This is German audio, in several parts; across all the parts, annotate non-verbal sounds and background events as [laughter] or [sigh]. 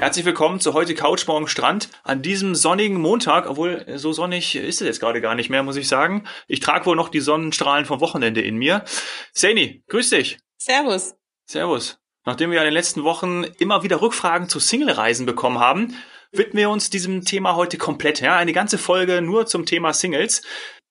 Herzlich willkommen zu heute Couch morgen Strand. An diesem sonnigen Montag, obwohl so sonnig ist es jetzt gerade gar nicht mehr, muss ich sagen. Ich trage wohl noch die Sonnenstrahlen vom Wochenende in mir. Sani, grüß dich. Servus. Servus. Nachdem wir in den letzten Wochen immer wieder Rückfragen zu Single-Reisen bekommen haben, widmen wir uns diesem Thema heute komplett. Ja, eine ganze Folge nur zum Thema Singles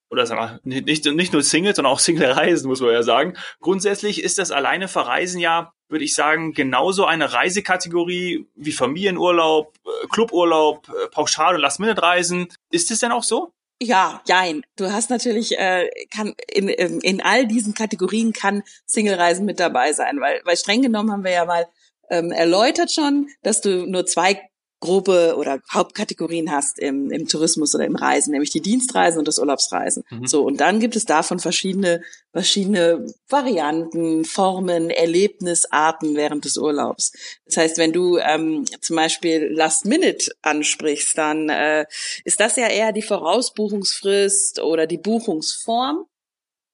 oder sagen wir, nicht, nicht nur Singles, sondern auch Single-Reisen, muss man ja sagen. Grundsätzlich ist das alleine Verreisen ja würde ich sagen, genauso eine Reisekategorie wie Familienurlaub, äh, Cluburlaub, äh, Pauschal- und Last-Minute-Reisen. Ist es denn auch so? Ja, jein. Du hast natürlich, äh, kann in, in, in all diesen Kategorien kann Single-Reisen mit dabei sein, weil, weil streng genommen haben wir ja mal ähm, erläutert schon, dass du nur zwei grobe oder Hauptkategorien hast im, im Tourismus oder im Reisen, nämlich die Dienstreisen und das Urlaubsreisen. Mhm. So, und dann gibt es davon verschiedene, verschiedene Varianten, Formen, Erlebnisarten während des Urlaubs. Das heißt, wenn du ähm, zum Beispiel Last Minute ansprichst, dann äh, ist das ja eher die Vorausbuchungsfrist oder die Buchungsform.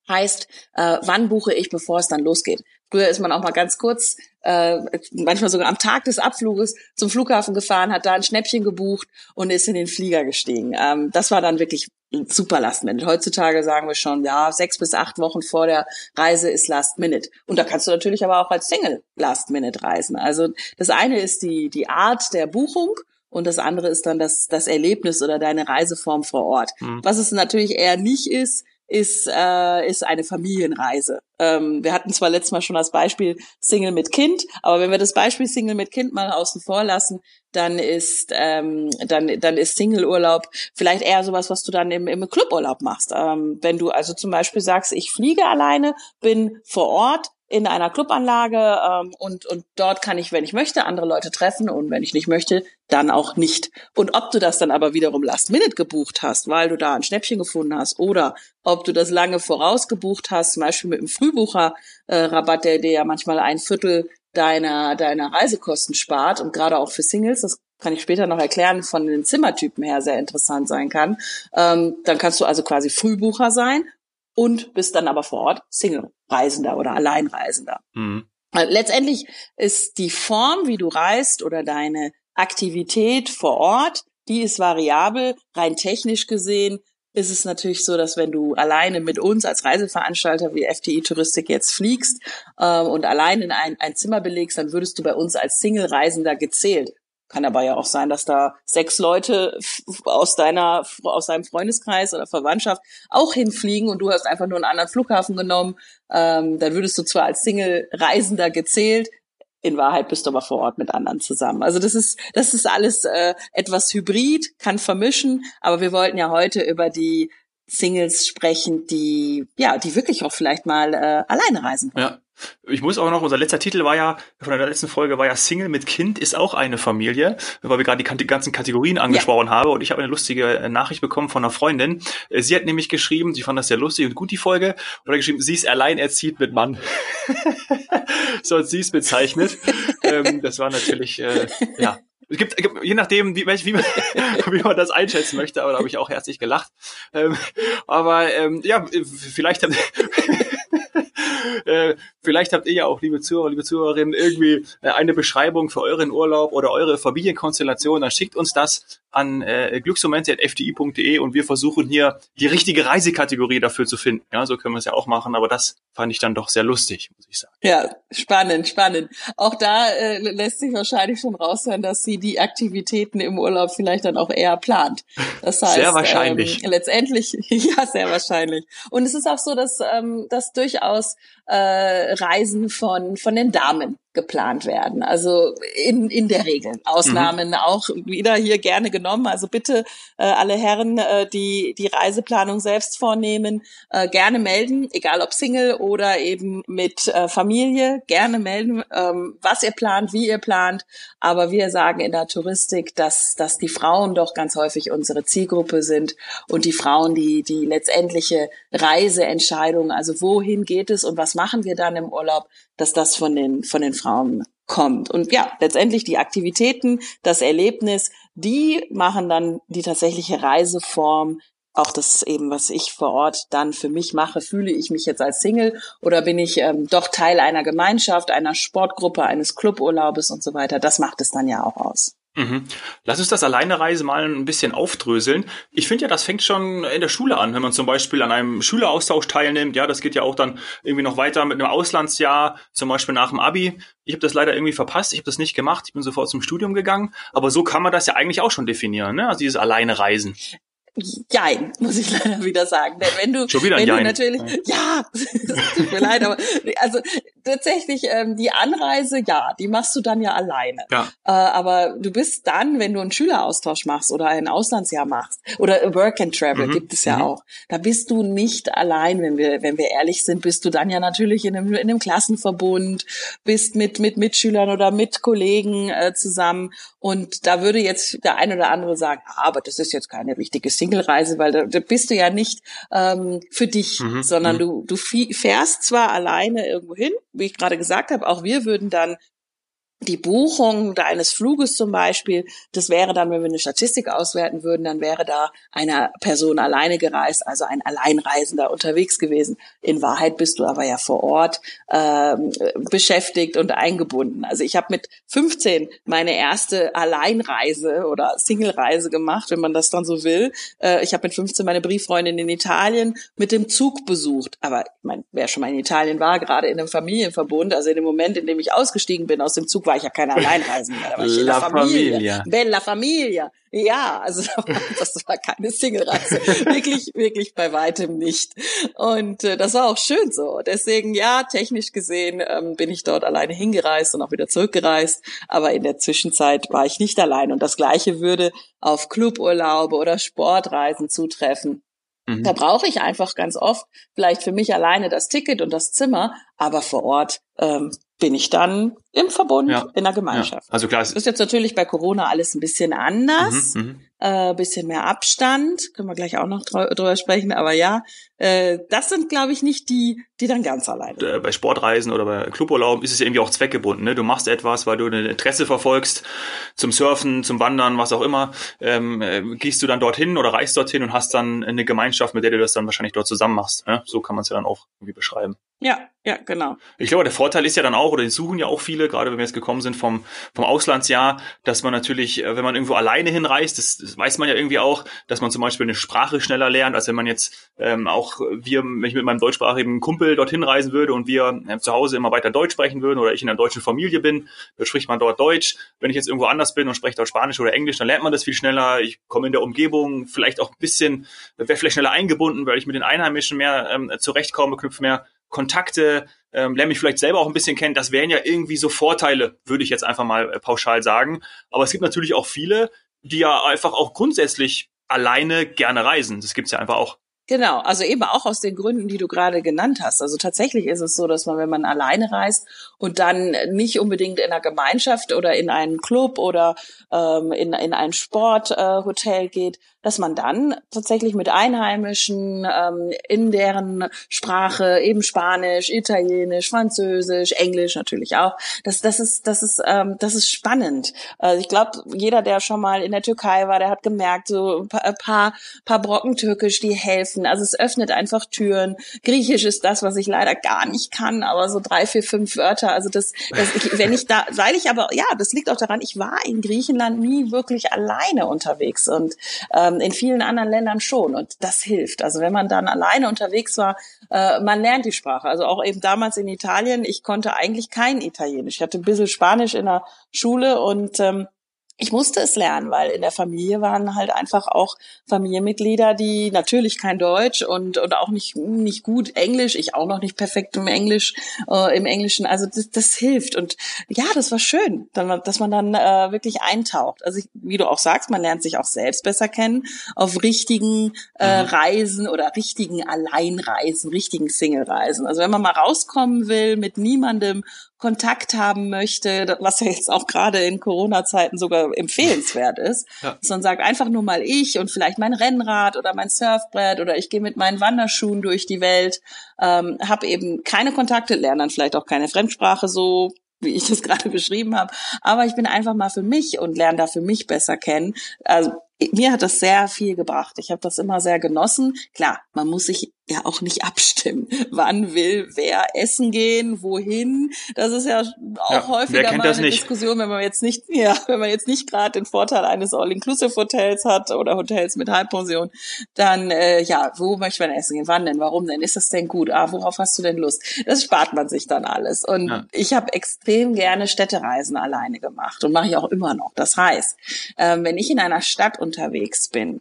Heißt, äh, wann buche ich, bevor es dann losgeht? Früher ist man auch mal ganz kurz, äh, manchmal sogar am Tag des Abfluges zum Flughafen gefahren, hat da ein Schnäppchen gebucht und ist in den Flieger gestiegen. Ähm, das war dann wirklich super Last Minute. Heutzutage sagen wir schon, ja, sechs bis acht Wochen vor der Reise ist Last Minute. Und da kannst du natürlich aber auch als Single Last Minute reisen. Also das eine ist die, die Art der Buchung und das andere ist dann das, das Erlebnis oder deine Reiseform vor Ort. Mhm. Was es natürlich eher nicht ist, ist, äh, ist eine Familienreise. Ähm, wir hatten zwar letztes Mal schon das Beispiel Single mit Kind, aber wenn wir das Beispiel Single mit Kind mal außen vor lassen, dann ist ähm, dann dann ist Single-Urlaub vielleicht eher sowas, was du dann im, im Cluburlaub machst. Ähm, wenn du also zum Beispiel sagst, ich fliege alleine, bin vor Ort, in einer Clubanlage ähm, und, und dort kann ich, wenn ich möchte, andere Leute treffen und wenn ich nicht möchte, dann auch nicht. Und ob du das dann aber wiederum Last Minute gebucht hast, weil du da ein Schnäppchen gefunden hast oder ob du das lange vorausgebucht hast, zum Beispiel mit einem Frühbucher-Rabatt, äh, der dir ja manchmal ein Viertel deiner, deiner Reisekosten spart und gerade auch für Singles, das kann ich später noch erklären, von den Zimmertypen her sehr interessant sein kann. Ähm, dann kannst du also quasi Frühbucher sein und bist dann aber vor Ort Single-Reisender oder Alleinreisender. Mhm. Äh, letztendlich ist die Form, wie du reist oder deine Aktivität vor Ort, die ist variabel. Rein technisch gesehen ist es natürlich so, dass wenn du alleine mit uns als Reiseveranstalter wie FTI Touristik jetzt fliegst ähm, und allein in ein, ein Zimmer belegst, dann würdest du bei uns als Single-Reisender gezählt. Kann aber ja auch sein, dass da sechs Leute aus deiner, aus deinem Freundeskreis oder Verwandtschaft auch hinfliegen und du hast einfach nur einen anderen Flughafen genommen. Ähm, dann würdest du zwar als Single-Reisender gezählt, in Wahrheit bist du aber vor Ort mit anderen zusammen. Also das ist, das ist alles äh, etwas hybrid, kann vermischen, aber wir wollten ja heute über die Singles sprechen, die ja, die wirklich auch vielleicht mal äh, alleine reisen wollen. Ja. Ich muss auch noch, unser letzter Titel war ja, von der letzten Folge war ja Single mit Kind ist auch eine Familie, weil wir gerade die ganzen Kategorien angesprochen ja. haben und ich habe eine lustige äh, Nachricht bekommen von einer Freundin. Äh, sie hat nämlich geschrieben, sie fand das sehr lustig und gut, die Folge, und hat geschrieben, sie ist alleinerziehend mit Mann. [laughs] so hat sie es bezeichnet. [laughs] ähm, das war natürlich, äh, ja, es gibt, je nachdem, wie, wie, man, [laughs] wie man das einschätzen möchte, aber da habe ich auch herzlich gelacht. Ähm, aber ähm, ja, vielleicht [laughs] äh, vielleicht habt ihr ja auch, liebe Zuhörer, liebe Zuhörerinnen, irgendwie eine Beschreibung für euren Urlaub oder eure Familienkonstellation. Dann schickt uns das an äh, glücksmomente.fdi.de und wir versuchen hier die richtige Reisekategorie dafür zu finden. Ja, so können wir es ja auch machen, aber das fand ich dann doch sehr lustig, muss ich sagen. Ja, spannend, spannend. Auch da äh, lässt sich wahrscheinlich schon raushören, dass sie die Aktivitäten im Urlaub vielleicht dann auch eher plant. Das heißt, sehr wahrscheinlich. Ähm, letztendlich, [laughs] ja, sehr wahrscheinlich. Und es ist auch so, dass, ähm, dass durchaus äh, Reisen von, von den Damen geplant werden. Also in, in der Regel. Ausnahmen mhm. auch wieder hier gerne genommen. Also bitte äh, alle Herren, äh, die die Reiseplanung selbst vornehmen, äh, gerne melden, egal ob Single oder eben mit äh, Familie, gerne melden, ähm, was ihr plant, wie ihr plant. Aber wir sagen in der Touristik, dass, dass die Frauen doch ganz häufig unsere Zielgruppe sind und die Frauen, die die letztendliche Reiseentscheidung, also wohin geht es und was machen wir dann im Urlaub, dass das von den, von den Frauen kommt. Und ja, letztendlich die Aktivitäten, das Erlebnis, die machen dann die tatsächliche Reiseform auch das eben, was ich vor Ort dann für mich mache, fühle ich mich jetzt als Single oder bin ich ähm, doch Teil einer Gemeinschaft, einer Sportgruppe, eines Cluburlaubes und so weiter. Das macht es dann ja auch aus. Mhm. Lass uns das Alleinereise mal ein bisschen aufdröseln. Ich finde ja, das fängt schon in der Schule an, wenn man zum Beispiel an einem Schüleraustausch teilnimmt. Ja, das geht ja auch dann irgendwie noch weiter mit einem Auslandsjahr, zum Beispiel nach dem Abi. Ich habe das leider irgendwie verpasst. Ich habe das nicht gemacht. Ich bin sofort zum Studium gegangen. Aber so kann man das ja eigentlich auch schon definieren, ne? Also dieses Alleinereisen. Jein, muss ich leider wieder sagen. Denn wenn du, wenn Jein. du natürlich, ja, [laughs] tut mir leid, aber also tatsächlich ähm, die Anreise, ja, die machst du dann ja alleine. Ja. Äh, aber du bist dann, wenn du einen Schüleraustausch machst oder ein Auslandsjahr machst oder Work and Travel Mhm. gibt es ja Mhm. auch, da bist du nicht allein, wenn wir, wenn wir ehrlich sind, bist du dann ja natürlich in einem, in einem Klassenverbund, bist mit mit Mitschülern oder mit Kollegen äh, zusammen und da würde jetzt der ein oder andere sagen, ah, aber das ist jetzt keine richtige Single-Reise, weil da, da bist du ja nicht ähm, für dich, Mhm, sondern mhm. du du fie- fährst zwar alleine irgendwo hin, wie ich gerade gesagt habe, auch wir würden dann die Buchung deines Fluges zum Beispiel, das wäre dann, wenn wir eine Statistik auswerten würden, dann wäre da eine Person alleine gereist, also ein Alleinreisender unterwegs gewesen. In Wahrheit bist du aber ja vor Ort ähm, beschäftigt und eingebunden. Also ich habe mit 15 meine erste Alleinreise oder Singlereise gemacht, wenn man das dann so will. Äh, ich habe mit 15 meine Brieffreundin in Italien mit dem Zug besucht. Aber ich meine, wer schon mal in Italien war, gerade in einem Familienverbund, also in dem Moment, in dem ich ausgestiegen bin aus dem Zug, war ich ja keine Alleinreisende. Da war ich in La der Familie. Familia. Bella Familia. Ja, also [laughs] das war keine Single-Reise. wirklich, wirklich bei weitem nicht. Und äh, das war auch schön so. Deswegen, ja, technisch gesehen ähm, bin ich dort alleine hingereist und auch wieder zurückgereist. Aber in der Zwischenzeit war ich nicht allein. Und das Gleiche würde auf Cluburlaube oder Sportreisen zutreffen. Mhm. Da brauche ich einfach ganz oft vielleicht für mich alleine das Ticket und das Zimmer, aber vor Ort ähm, bin ich dann im Verbund, Ja. in der Ja. Gemeinschaft. Also klar, es Das ist jetzt natürlich bei Corona alles ein bisschen anders, Mhm, mhm. äh, bisschen mehr Abstand, können wir gleich auch noch drü- drüber sprechen, aber ja, äh, das sind, glaube ich, nicht die, die dann ganz alleine sind. äh, bei Sportreisen oder bei Cluburlauben ist es ja irgendwie auch zweckgebunden. Ne? Du machst etwas, weil du ein Interesse verfolgst, zum Surfen, zum Wandern, was auch immer. Ähm, äh, gehst du dann dorthin oder reist dorthin und hast dann eine Gemeinschaft, mit der du das dann wahrscheinlich dort zusammen machst. Ne? So kann man es ja dann auch irgendwie beschreiben. Ja, ja, genau. Ich glaube, der Vorteil ist ja dann auch, oder den suchen ja auch viele, gerade wenn wir jetzt gekommen sind vom, vom Auslandsjahr, dass man natürlich, äh, wenn man irgendwo alleine hinreist, das, das weiß man ja irgendwie auch, dass man zum Beispiel eine Sprache schneller lernt, als wenn man jetzt ähm, auch wir, wenn ich mit meinem deutschsprachigen Kumpel dorthin reisen würde und wir äh, zu Hause immer weiter Deutsch sprechen würden oder ich in einer deutschen Familie bin, dann spricht man dort Deutsch. Wenn ich jetzt irgendwo anders bin und spreche dort Spanisch oder Englisch, dann lernt man das viel schneller. Ich komme in der Umgebung vielleicht auch ein bisschen, wäre vielleicht schneller eingebunden, weil ich mit den Einheimischen mehr ähm, zurechtkomme, knüpfe mehr Kontakte, ähm, lerne mich vielleicht selber auch ein bisschen kennen. Das wären ja irgendwie so Vorteile, würde ich jetzt einfach mal äh, pauschal sagen. Aber es gibt natürlich auch viele, die ja einfach auch grundsätzlich alleine gerne reisen. Das gibt's ja einfach auch. Genau, also eben auch aus den Gründen, die du gerade genannt hast. Also tatsächlich ist es so, dass man, wenn man alleine reist und dann nicht unbedingt in einer Gemeinschaft oder in einen Club oder ähm, in, in ein Sporthotel äh, geht, dass man dann tatsächlich mit Einheimischen ähm, in deren Sprache, eben Spanisch, Italienisch, Französisch, Englisch natürlich auch, das, das ist, das ist, ähm, das ist spannend. Also ich glaube, jeder, der schon mal in der Türkei war, der hat gemerkt, so ein paar, paar Brocken Türkisch, die helfen. Also es öffnet einfach Türen. Griechisch ist das, was ich leider gar nicht kann, aber so drei, vier, fünf Wörter. Also das, das ich, wenn ich da, weil ich aber, ja, das liegt auch daran, ich war in Griechenland nie wirklich alleine unterwegs und ähm, in vielen anderen Ländern schon. Und das hilft. Also wenn man dann alleine unterwegs war, äh, man lernt die Sprache. Also auch eben damals in Italien, ich konnte eigentlich kein Italienisch. Ich hatte ein bisschen Spanisch in der Schule und ähm, ich musste es lernen, weil in der Familie waren halt einfach auch Familienmitglieder, die natürlich kein Deutsch und, und auch nicht, nicht gut Englisch, ich auch noch nicht perfekt im Englisch, äh, im Englischen. Also das, das hilft. Und ja, das war schön, dann, dass man dann äh, wirklich eintaucht. Also ich, wie du auch sagst, man lernt sich auch selbst besser kennen auf richtigen äh, Mhm. Reisen oder richtigen Alleinreisen, richtigen Single-Reisen. Also wenn man mal rauskommen will, mit niemandem Kontakt haben möchte, was ja jetzt auch gerade in Corona-Zeiten sogar empfehlenswert ist, [laughs] Ja. man sagt, einfach nur mal ich und vielleicht mein Rennrad oder mein Surfbrett oder ich gehe mit meinen Wanderschuhen durch die Welt, ähm, habe eben keine Kontakte, lerne dann vielleicht auch keine Fremdsprache so wie ich das [laughs] gerade beschrieben habe, aber ich bin einfach mal für mich und lerne da für mich besser kennen. Also mir hat das sehr viel gebracht. Ich habe das immer sehr genossen. Klar, man muss sich ja auch nicht abstimmen. [laughs] Wann will wer essen gehen, wohin? Das ist ja auch ja, häufiger mal eine Diskussion, wenn man jetzt nicht, [laughs] ja, wenn man jetzt nicht gerade den Vorteil eines All-Inclusive-Hotels hat oder Hotels mit Halbpension, dann äh, ja, wo möchte man essen gehen? Wann denn? Warum denn? Ist das denn gut? Ah, worauf hast du denn Lust? Das spart man sich dann alles. Und ja. ich habe extrem gerne Städtereisen alleine gemacht und mache ich auch immer noch. Das heißt, ähm, wenn ich in einer Stadt unterwegs bin,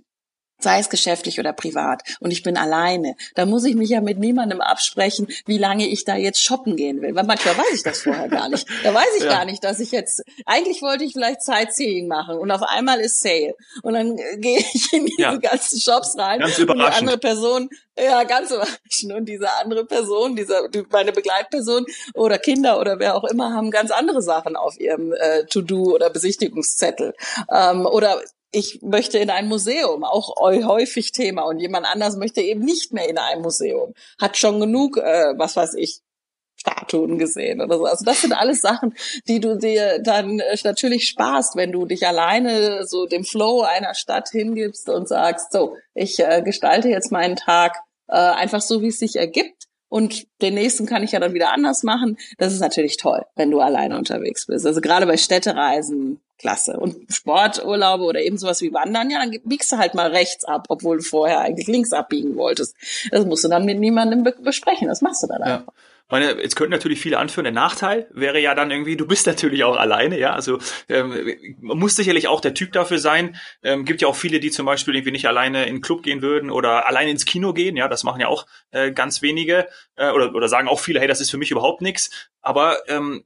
sei es geschäftlich oder privat, und ich bin alleine, da muss ich mich ja mit niemandem absprechen, wie lange ich da jetzt shoppen gehen will. Weil manchmal weiß ich das vorher gar nicht. Da weiß ich ja. gar nicht, dass ich jetzt, eigentlich wollte ich vielleicht Sightseeing machen und auf einmal ist Sale. Und dann [laughs] gehe ich in diese ja. ganzen Shops rein ganz und die andere Person, ja, ganz überraschend. Und diese andere Person, diese, meine Begleitperson oder Kinder oder wer auch immer, haben ganz andere Sachen auf ihrem äh, To-Do oder Besichtigungszettel. Ähm, oder ich möchte in ein Museum, auch häufig Thema. Und jemand anders möchte eben nicht mehr in ein Museum. Hat schon genug, äh, was weiß ich, Statuen gesehen oder so. Also das sind alles Sachen, die du dir dann äh, natürlich sparst, wenn du dich alleine so dem Flow einer Stadt hingibst und sagst, so, ich äh, gestalte jetzt meinen Tag äh, einfach so, wie es sich ergibt. Und den nächsten kann ich ja dann wieder anders machen. Das ist natürlich toll, wenn du alleine unterwegs bist. Also gerade bei Städtereisen klasse. Und Sporturlaube oder eben sowas wie Wandern, ja, dann biegst du halt mal rechts ab, obwohl du vorher eigentlich links abbiegen wolltest. Das musst du dann mit niemandem be besprechen. Das machst du dann ja. einfach. Meine, jetzt könnten natürlich viele anführen, der Nachteil wäre ja dann irgendwie, du bist natürlich auch alleine, ja. Also ähm, man muss sicherlich auch der Typ dafür sein. Ähm, gibt ja auch viele, die zum Beispiel irgendwie nicht alleine in den Club gehen würden oder alleine ins Kino gehen, ja, das machen ja auch äh, ganz wenige äh, oder, oder sagen auch viele, hey, das ist für mich überhaupt nichts. Aber ähm,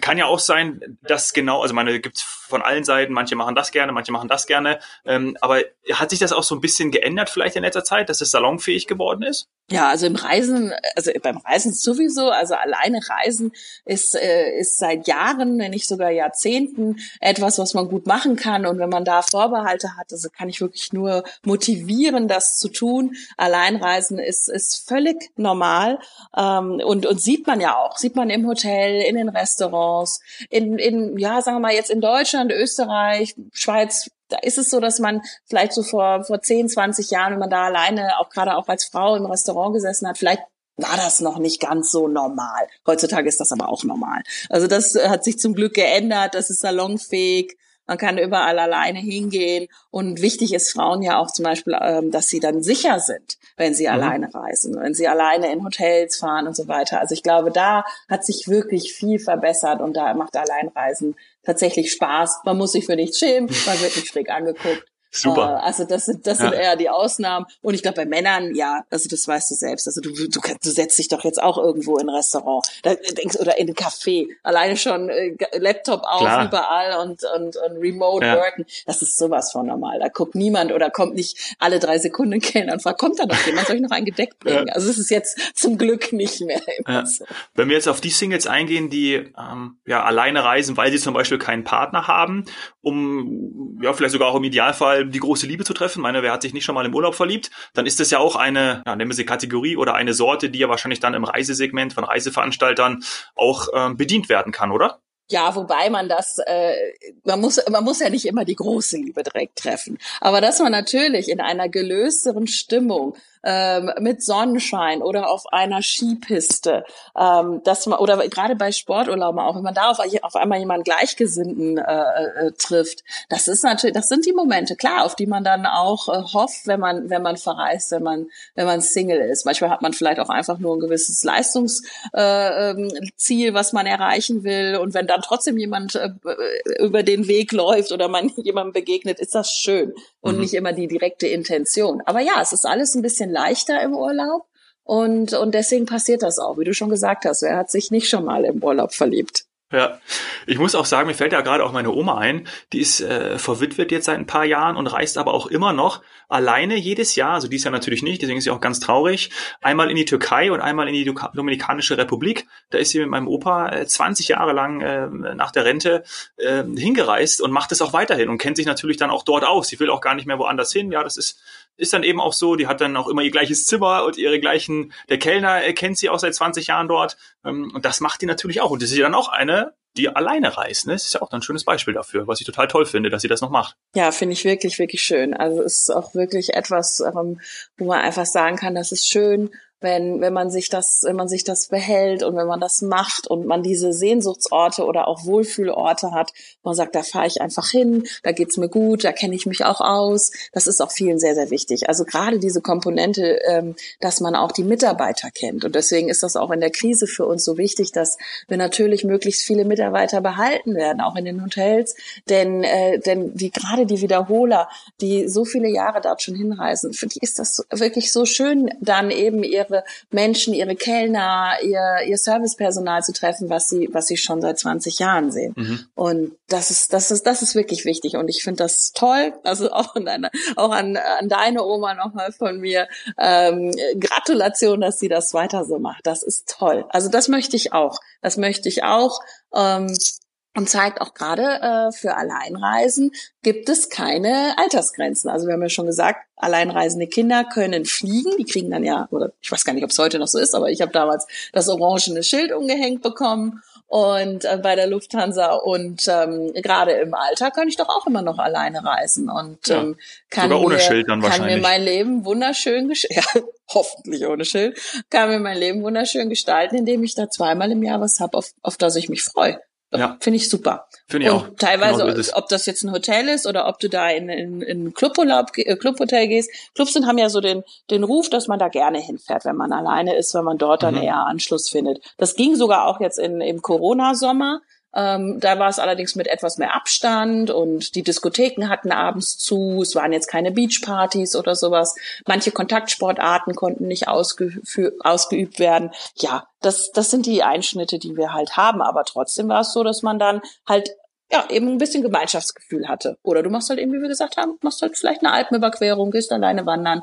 kann ja auch sein, dass genau, also meine gibt's von allen Seiten, manche machen das gerne, manche machen das gerne. Ähm, aber hat sich das auch so ein bisschen geändert vielleicht in letzter Zeit, dass es salonfähig geworden ist? Ja, also im Reisen, also beim Reisen sowieso, also alleine Reisen ist, äh, ist seit Jahren, wenn nicht sogar Jahrzehnten etwas, was man gut machen kann. Und wenn man da Vorbehalte hat, also kann ich wirklich nur motivieren, das zu tun. Alleinreisen ist, ist völlig normal ähm, und, und sieht man ja auch, sieht man im Hotel, in den Restaurants, in, in, ja, sagen wir mal jetzt in Deutschland, Österreich, Schweiz, da ist es so, dass man vielleicht so vor, vor 10, 20 Jahren, wenn man da alleine, auch gerade auch als Frau im Restaurant gesessen hat, vielleicht war das noch nicht ganz so normal. Heutzutage ist das aber auch normal. Also das hat sich zum Glück geändert, das ist salonfähig. Man kann überall alleine hingehen. Und wichtig ist Frauen ja auch zum Beispiel, ähm, dass sie dann sicher sind, wenn sie mhm. alleine reisen, wenn sie alleine in Hotels fahren und so weiter. Also ich glaube, da hat sich wirklich viel verbessert und da macht Alleinreisen tatsächlich Spaß. Man muss sich für nichts schämen, man wird nicht schräg angeguckt. Super. Äh, also das sind das ja. sind eher die Ausnahmen. Und ich glaube bei Männern, ja, also das weißt du selbst. Also du, du, du setzt dich doch jetzt auch irgendwo in ein Restaurant da denkst, oder in ein Café. Alleine schon äh, Laptop auf Klar. überall und, und, und Remote ja. worken. Das ist sowas von normal. Da guckt niemand oder kommt nicht alle drei Sekunden Kellner und fragt, kommt da noch jemand? Soll ich noch ein Gedeck bringen? Ja. Also es ist jetzt zum Glück nicht mehr immer so. Wenn wir jetzt auf die Singles eingehen, die ähm, ja alleine reisen, weil sie zum Beispiel keinen Partner haben, um ja vielleicht sogar auch im Idealfall die große Liebe zu treffen. Meine, wer hat sich nicht schon mal im Urlaub verliebt? Dann ist das ja auch eine, ja, nennen wir sie Kategorie oder eine Sorte, die ja wahrscheinlich dann im Reisesegment von Reiseveranstaltern auch ähm, bedient werden kann, oder? Ja, wobei man das, äh, man muss, man muss ja nicht immer die große Liebe direkt treffen. Aber dass man natürlich in einer gelösteren Stimmung ähm, mit Sonnenschein oder auf einer Skipiste, ähm, dass man oder gerade bei Sporturlauben auch, wenn man da auf, auf einmal jemanden Gleichgesinnten äh, äh, trifft, das ist natürlich, das sind die Momente klar, auf die man dann auch äh, hofft, wenn man wenn man verreist, wenn man wenn man Single ist. Manchmal hat man vielleicht auch einfach nur ein gewisses Leistungsziel, äh, ähm, was man erreichen will und wenn dann trotzdem jemand äh, über den Weg läuft oder man [laughs] jemandem begegnet, ist das schön und mhm. nicht immer die direkte Intention. Aber ja, es ist alles ein bisschen leichter im Urlaub. Und, und deswegen passiert das auch, wie du schon gesagt hast. Wer hat sich nicht schon mal im Urlaub verliebt? Ja, ich muss auch sagen, mir fällt ja gerade auch meine Oma ein, die ist äh, verwitwet jetzt seit ein paar Jahren und reist aber auch immer noch alleine jedes Jahr, also dies Jahr natürlich nicht, deswegen ist sie auch ganz traurig, einmal in die Türkei und einmal in die Dominikanische Republik. Da ist sie mit meinem Opa äh, 20 Jahre lang äh, nach der Rente äh, hingereist und macht es auch weiterhin und kennt sich natürlich dann auch dort aus. Sie will auch gar nicht mehr woanders hin. Ja, das ist ist dann eben auch so, die hat dann auch immer ihr gleiches Zimmer und ihre gleichen, der Kellner kennt sie auch seit 20 Jahren dort. Ähm, und das macht die natürlich auch. Und das ist ja dann auch eine die alleine reist. Ne? Das ist ja auch ein schönes Beispiel dafür, was ich total toll finde, dass sie das noch macht. Ja, finde ich wirklich, wirklich schön. Also es ist auch wirklich etwas, ähm, wo man einfach sagen kann, das ist schön wenn, wenn man sich das, wenn man sich das behält und wenn man das macht und man diese Sehnsuchtsorte oder auch Wohlfühlorte hat, man sagt, da fahre ich einfach hin, da geht's mir gut, da kenne ich mich auch aus. Das ist auch vielen sehr, sehr wichtig. Also gerade diese Komponente, ähm, dass man auch die Mitarbeiter kennt. Und deswegen ist das auch in der Krise für uns so wichtig, dass wir natürlich möglichst viele Mitarbeiter behalten werden, auch in den Hotels. Denn, äh, denn die gerade die Wiederholer, die so viele Jahre dort schon hinreisen, für die ist das wirklich so schön, dann eben ihre ihre Menschen, ihre Kellner, ihr, ihr Servicepersonal zu treffen, was sie, was sie schon seit 20 Jahren sehen. Mhm. Und das ist, das ist, das ist wirklich wichtig. Und ich finde das toll. Also auch an deine, auch an, an deine Oma nochmal von mir. Ähm, Gratulation, dass sie das weiter so macht. Das ist toll. Also das möchte ich auch. Das möchte ich auch. Ähm, und zeigt auch gerade äh, für Alleinreisen gibt es keine Altersgrenzen. Also wir haben ja schon gesagt, alleinreisende Kinder können fliegen. Die kriegen dann ja, oder ich weiß gar nicht, ob es heute noch so ist, aber ich habe damals das orangene Schild umgehängt bekommen und äh, bei der Lufthansa und ähm, gerade im Alter kann ich doch auch immer noch alleine reisen und ja, ähm, kann, mir, kann mir mein Leben wunderschön [laughs] ja, hoffentlich ohne Schild kann mir mein Leben wunderschön gestalten, indem ich da zweimal im Jahr was hab, auf, auf das ich mich freue. Ja. Finde ich super. Finde ich und auch. Teilweise, genau ob das jetzt ein Hotel ist oder ob du da in, in, in Cluburlaub, äh, Clubhotel gehst. Clubs sind, haben ja so den, den Ruf, dass man da gerne hinfährt, wenn man alleine ist, wenn man dort dann mhm. eher Anschluss findet. Das ging sogar auch jetzt in, im Corona-Sommer. Ähm, da war es allerdings mit etwas mehr Abstand und die Diskotheken hatten abends zu. Es waren jetzt keine Beachpartys oder sowas. Manche Kontaktsportarten konnten nicht ausgeübt werden. Ja, das, das sind die Einschnitte, die wir halt haben. Aber trotzdem war es so, dass man dann halt ja, eben ein bisschen Gemeinschaftsgefühl hatte. Oder du machst halt eben, wie wir gesagt haben, machst halt vielleicht eine Alpenüberquerung, gehst alleine wandern,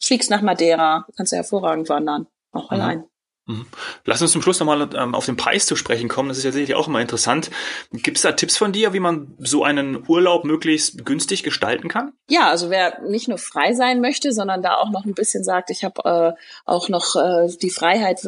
fliegst nach Madeira, kannst ja hervorragend wandern, auch mhm. allein. Mhm. Lass uns zum Schluss nochmal ähm, auf den Preis zu sprechen kommen. Das ist ja sicherlich auch immer interessant. Gibt es da Tipps von dir, wie man so einen Urlaub möglichst günstig gestalten kann? Ja, also wer nicht nur frei sein möchte, sondern da auch noch ein bisschen sagt, ich habe äh, auch noch äh, die Freiheit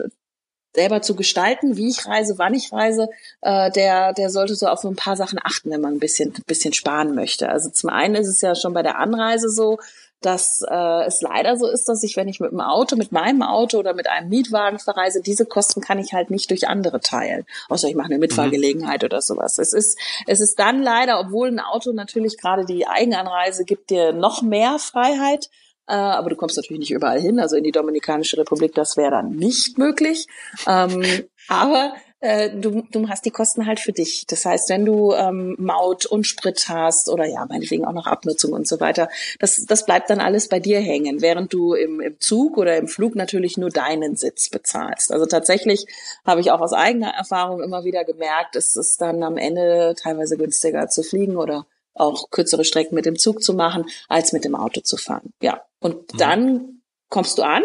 selber zu gestalten, wie ich reise, wann ich reise, äh, der, der sollte so auf ein paar Sachen achten, wenn man ein bisschen, ein bisschen sparen möchte. Also zum einen ist es ja schon bei der Anreise so, dass äh, es leider so ist, dass ich, wenn ich mit dem Auto, mit meinem Auto oder mit einem Mietwagen verreise, diese Kosten kann ich halt nicht durch andere teilen. Außer ich mache eine Mitfahrgelegenheit mhm. oder sowas. Es ist, es ist dann leider, obwohl ein Auto natürlich gerade die Eigenanreise gibt dir noch mehr Freiheit, äh, aber du kommst natürlich nicht überall hin. Also in die Dominikanische Republik, das wäre dann nicht möglich. Ähm, aber äh, du, du hast die Kosten halt für dich. Das heißt, wenn du ähm, Maut und Sprit hast oder ja, meinetwegen auch noch Abnutzung und so weiter, das, das bleibt dann alles bei dir hängen, während du im, im Zug oder im Flug natürlich nur deinen Sitz bezahlst. Also tatsächlich habe ich auch aus eigener Erfahrung immer wieder gemerkt, es ist dann am Ende teilweise günstiger zu fliegen oder auch kürzere Strecken mit dem Zug zu machen, als mit dem Auto zu fahren. Ja. Und mhm. dann kommst du an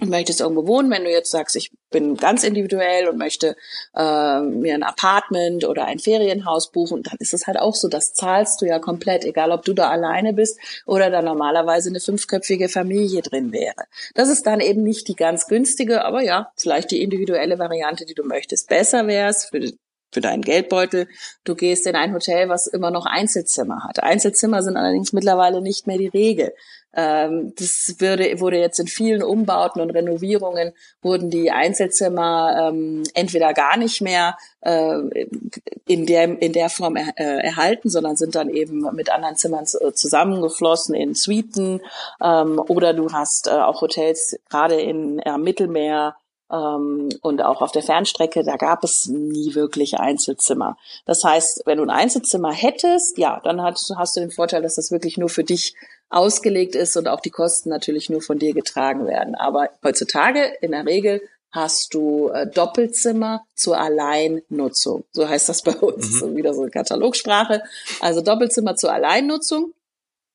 und möchtest irgendwo wohnen, wenn du jetzt sagst, ich bin ganz individuell und möchte äh, mir ein Apartment oder ein Ferienhaus buchen, dann ist es halt auch so, das zahlst du ja komplett, egal ob du da alleine bist oder da normalerweise eine fünfköpfige Familie drin wäre. Das ist dann eben nicht die ganz günstige, aber ja, vielleicht die individuelle Variante, die du möchtest. Besser wäre es für für deinen Geldbeutel. Du gehst in ein Hotel, was immer noch Einzelzimmer hat. Einzelzimmer sind allerdings mittlerweile nicht mehr die Regel. Ähm, das würde, wurde jetzt in vielen Umbauten und Renovierungen wurden die Einzelzimmer ähm, entweder gar nicht mehr äh, in der in der Form er, äh, erhalten, sondern sind dann eben mit anderen Zimmern zusammengeflossen in Suiten ähm, oder du hast äh, auch Hotels gerade in äh, Mittelmeer und auch auf der Fernstrecke, da gab es nie wirklich Einzelzimmer. Das heißt, wenn du ein Einzelzimmer hättest, ja, dann hast, hast du den Vorteil, dass das wirklich nur für dich ausgelegt ist und auch die Kosten natürlich nur von dir getragen werden. Aber heutzutage in der Regel hast du äh, Doppelzimmer zur Alleinnutzung. So heißt das bei uns. Mhm. So wieder so eine Katalogsprache. Also Doppelzimmer zur Alleinnutzung.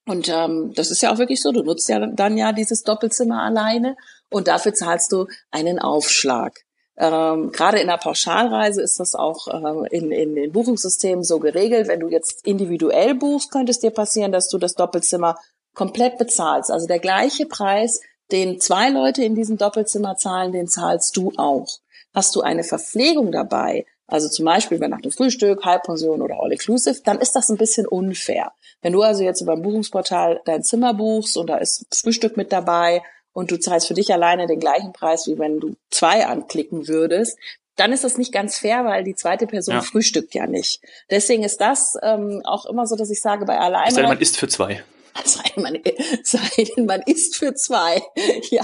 Und ähm, das ist ja auch wirklich so. Du nutzt ja dann ja dieses Doppelzimmer alleine und dafür zahlst du einen Aufschlag. Ähm, Gerade in der Pauschalreise ist das auch äh, in, in den Buchungssystemen so geregelt. Wenn du jetzt individuell buchst, könnte es dir passieren, dass du das Doppelzimmer komplett bezahlst. Also der gleiche Preis, den zwei Leute in diesem Doppelzimmer zahlen, den zahlst du auch. Hast du eine Verpflegung dabei, also zum Beispiel bei nach dem Frühstück, Halbpension oder All-Inclusive, dann ist das ein bisschen unfair. Wenn du also jetzt über ein Buchungsportal dein Zimmer buchst und da ist Frühstück mit dabei und du zahlst für dich alleine den gleichen Preis, wie wenn du zwei anklicken würdest, dann ist das nicht ganz fair, weil die zweite Person ja. frühstückt ja nicht. Deswegen ist das ähm, auch immer so, dass ich sage, bei alleine. Denn, man isst für zwei. [laughs] Sei denn, man, sei denn, man isst für zwei. [laughs] Ja,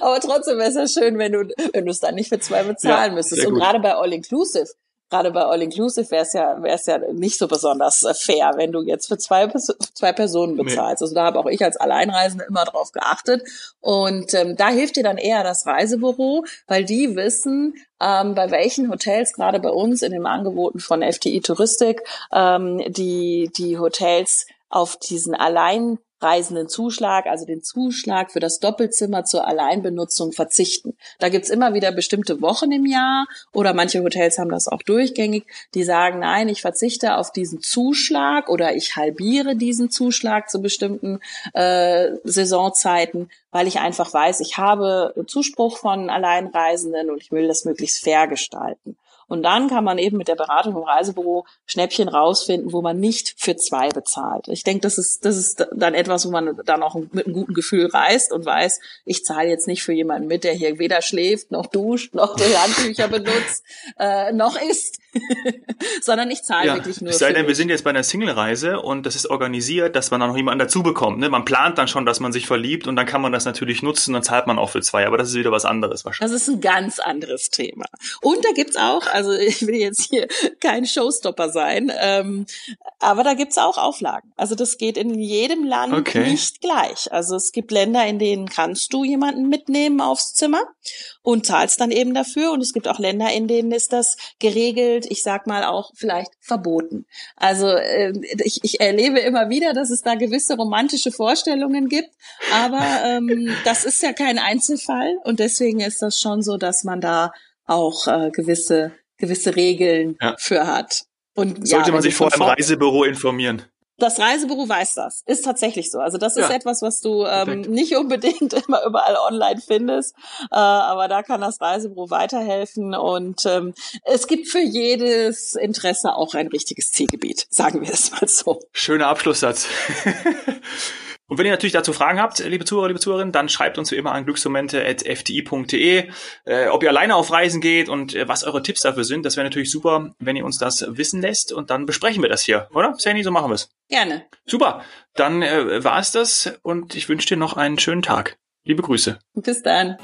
aber trotzdem wäre es ja schön, wenn du, wenn du es dann nicht für zwei bezahlen ja, müsstest. Und gerade bei All Inclusive gerade bei All Inclusive wäre es ja, wäre es ja nicht so besonders äh, fair, wenn du jetzt für zwei, zwei Personen bezahlst. Nee. Also da habe auch ich als Alleinreisende immer drauf geachtet. Und ähm, da hilft dir dann eher das Reisebüro, weil die wissen, ähm, bei welchen Hotels, gerade bei uns in den Angeboten von FTI Touristik, ähm, die, die Hotels auf diesen allein Reisendenzuschlag, also den Zuschlag für das Doppelzimmer zur Alleinbenutzung verzichten. Da gibt's immer wieder bestimmte Wochen im Jahr oder manche Hotels haben das auch durchgängig, die sagen, nein, ich verzichte auf diesen Zuschlag oder ich halbiere diesen Zuschlag zu bestimmten äh, Saisonzeiten, weil ich einfach weiß, ich habe Zuspruch von Alleinreisenden und ich will das möglichst fair gestalten. Und dann kann man eben mit der Beratung im Reisebüro Schnäppchen rausfinden, wo man nicht für zwei bezahlt. Ich denke, das ist, das ist dann etwas, wo man dann auch mit einem guten Gefühl reist und weiß, ich zahle jetzt nicht für jemanden mit, der hier weder schläft, noch duscht, noch die Handtücher benutzt, [laughs] äh, noch isst, [laughs] sondern ich zahle ja, wirklich nur. Es sei denn, wir sind jetzt bei einer Single-Reise und das ist organisiert, dass man dann noch jemanden dazu bekommt. Ne? Man plant dann schon, dass man sich verliebt und dann kann man das natürlich nutzen, dann zahlt man auch für zwei. Aber das ist wieder was anderes wahrscheinlich. Das ist ein ganz anderes Thema. Und da gibt's auch, also [laughs] ich will jetzt hier kein Showstopper sein, ähm, aber da gibt's auch Auflagen. Also das geht in jedem Land okay. nicht gleich. Also es gibt Länder, in denen kannst du jemanden mitnehmen aufs Zimmer und zahlst dann eben dafür. Und es gibt auch Länder, in denen ist das geregelt, ich sag mal auch vielleicht verboten. Also äh, ich, ich erlebe immer wieder, dass es da gewisse romantische Vorstellungen gibt, aber ähm, [laughs] das ist ja kein Einzelfall und deswegen ist das schon so, dass man da auch äh, gewisse gewisse Regeln ja. für hat. Und sollte ja, man sich vor einem Reisebüro informieren. Das Reisebüro weiß das. Ist tatsächlich so. Also das ist ja. etwas, was du ähm, nicht unbedingt [laughs] immer überall online findest. Äh, aber da kann das Reisebüro weiterhelfen. Und ähm, es gibt für jedes Interesse auch ein richtiges Zielgebiet, sagen wir es mal so. Schöner Abschlusssatz. [laughs] Und wenn ihr natürlich dazu Fragen habt, liebe Zuhörer, liebe Zuhörerinnen, dann schreibt uns wie immer an glücksmomente.fti.de, äh, ob ihr alleine auf Reisen geht und äh, was eure Tipps dafür sind. Das wäre natürlich super, wenn ihr uns das wissen lässt und dann besprechen wir das hier, oder? Sandy, so machen wir es. Gerne. Super. Dann äh, war es das und ich wünsche dir noch einen schönen Tag. Liebe Grüße. Bis dann.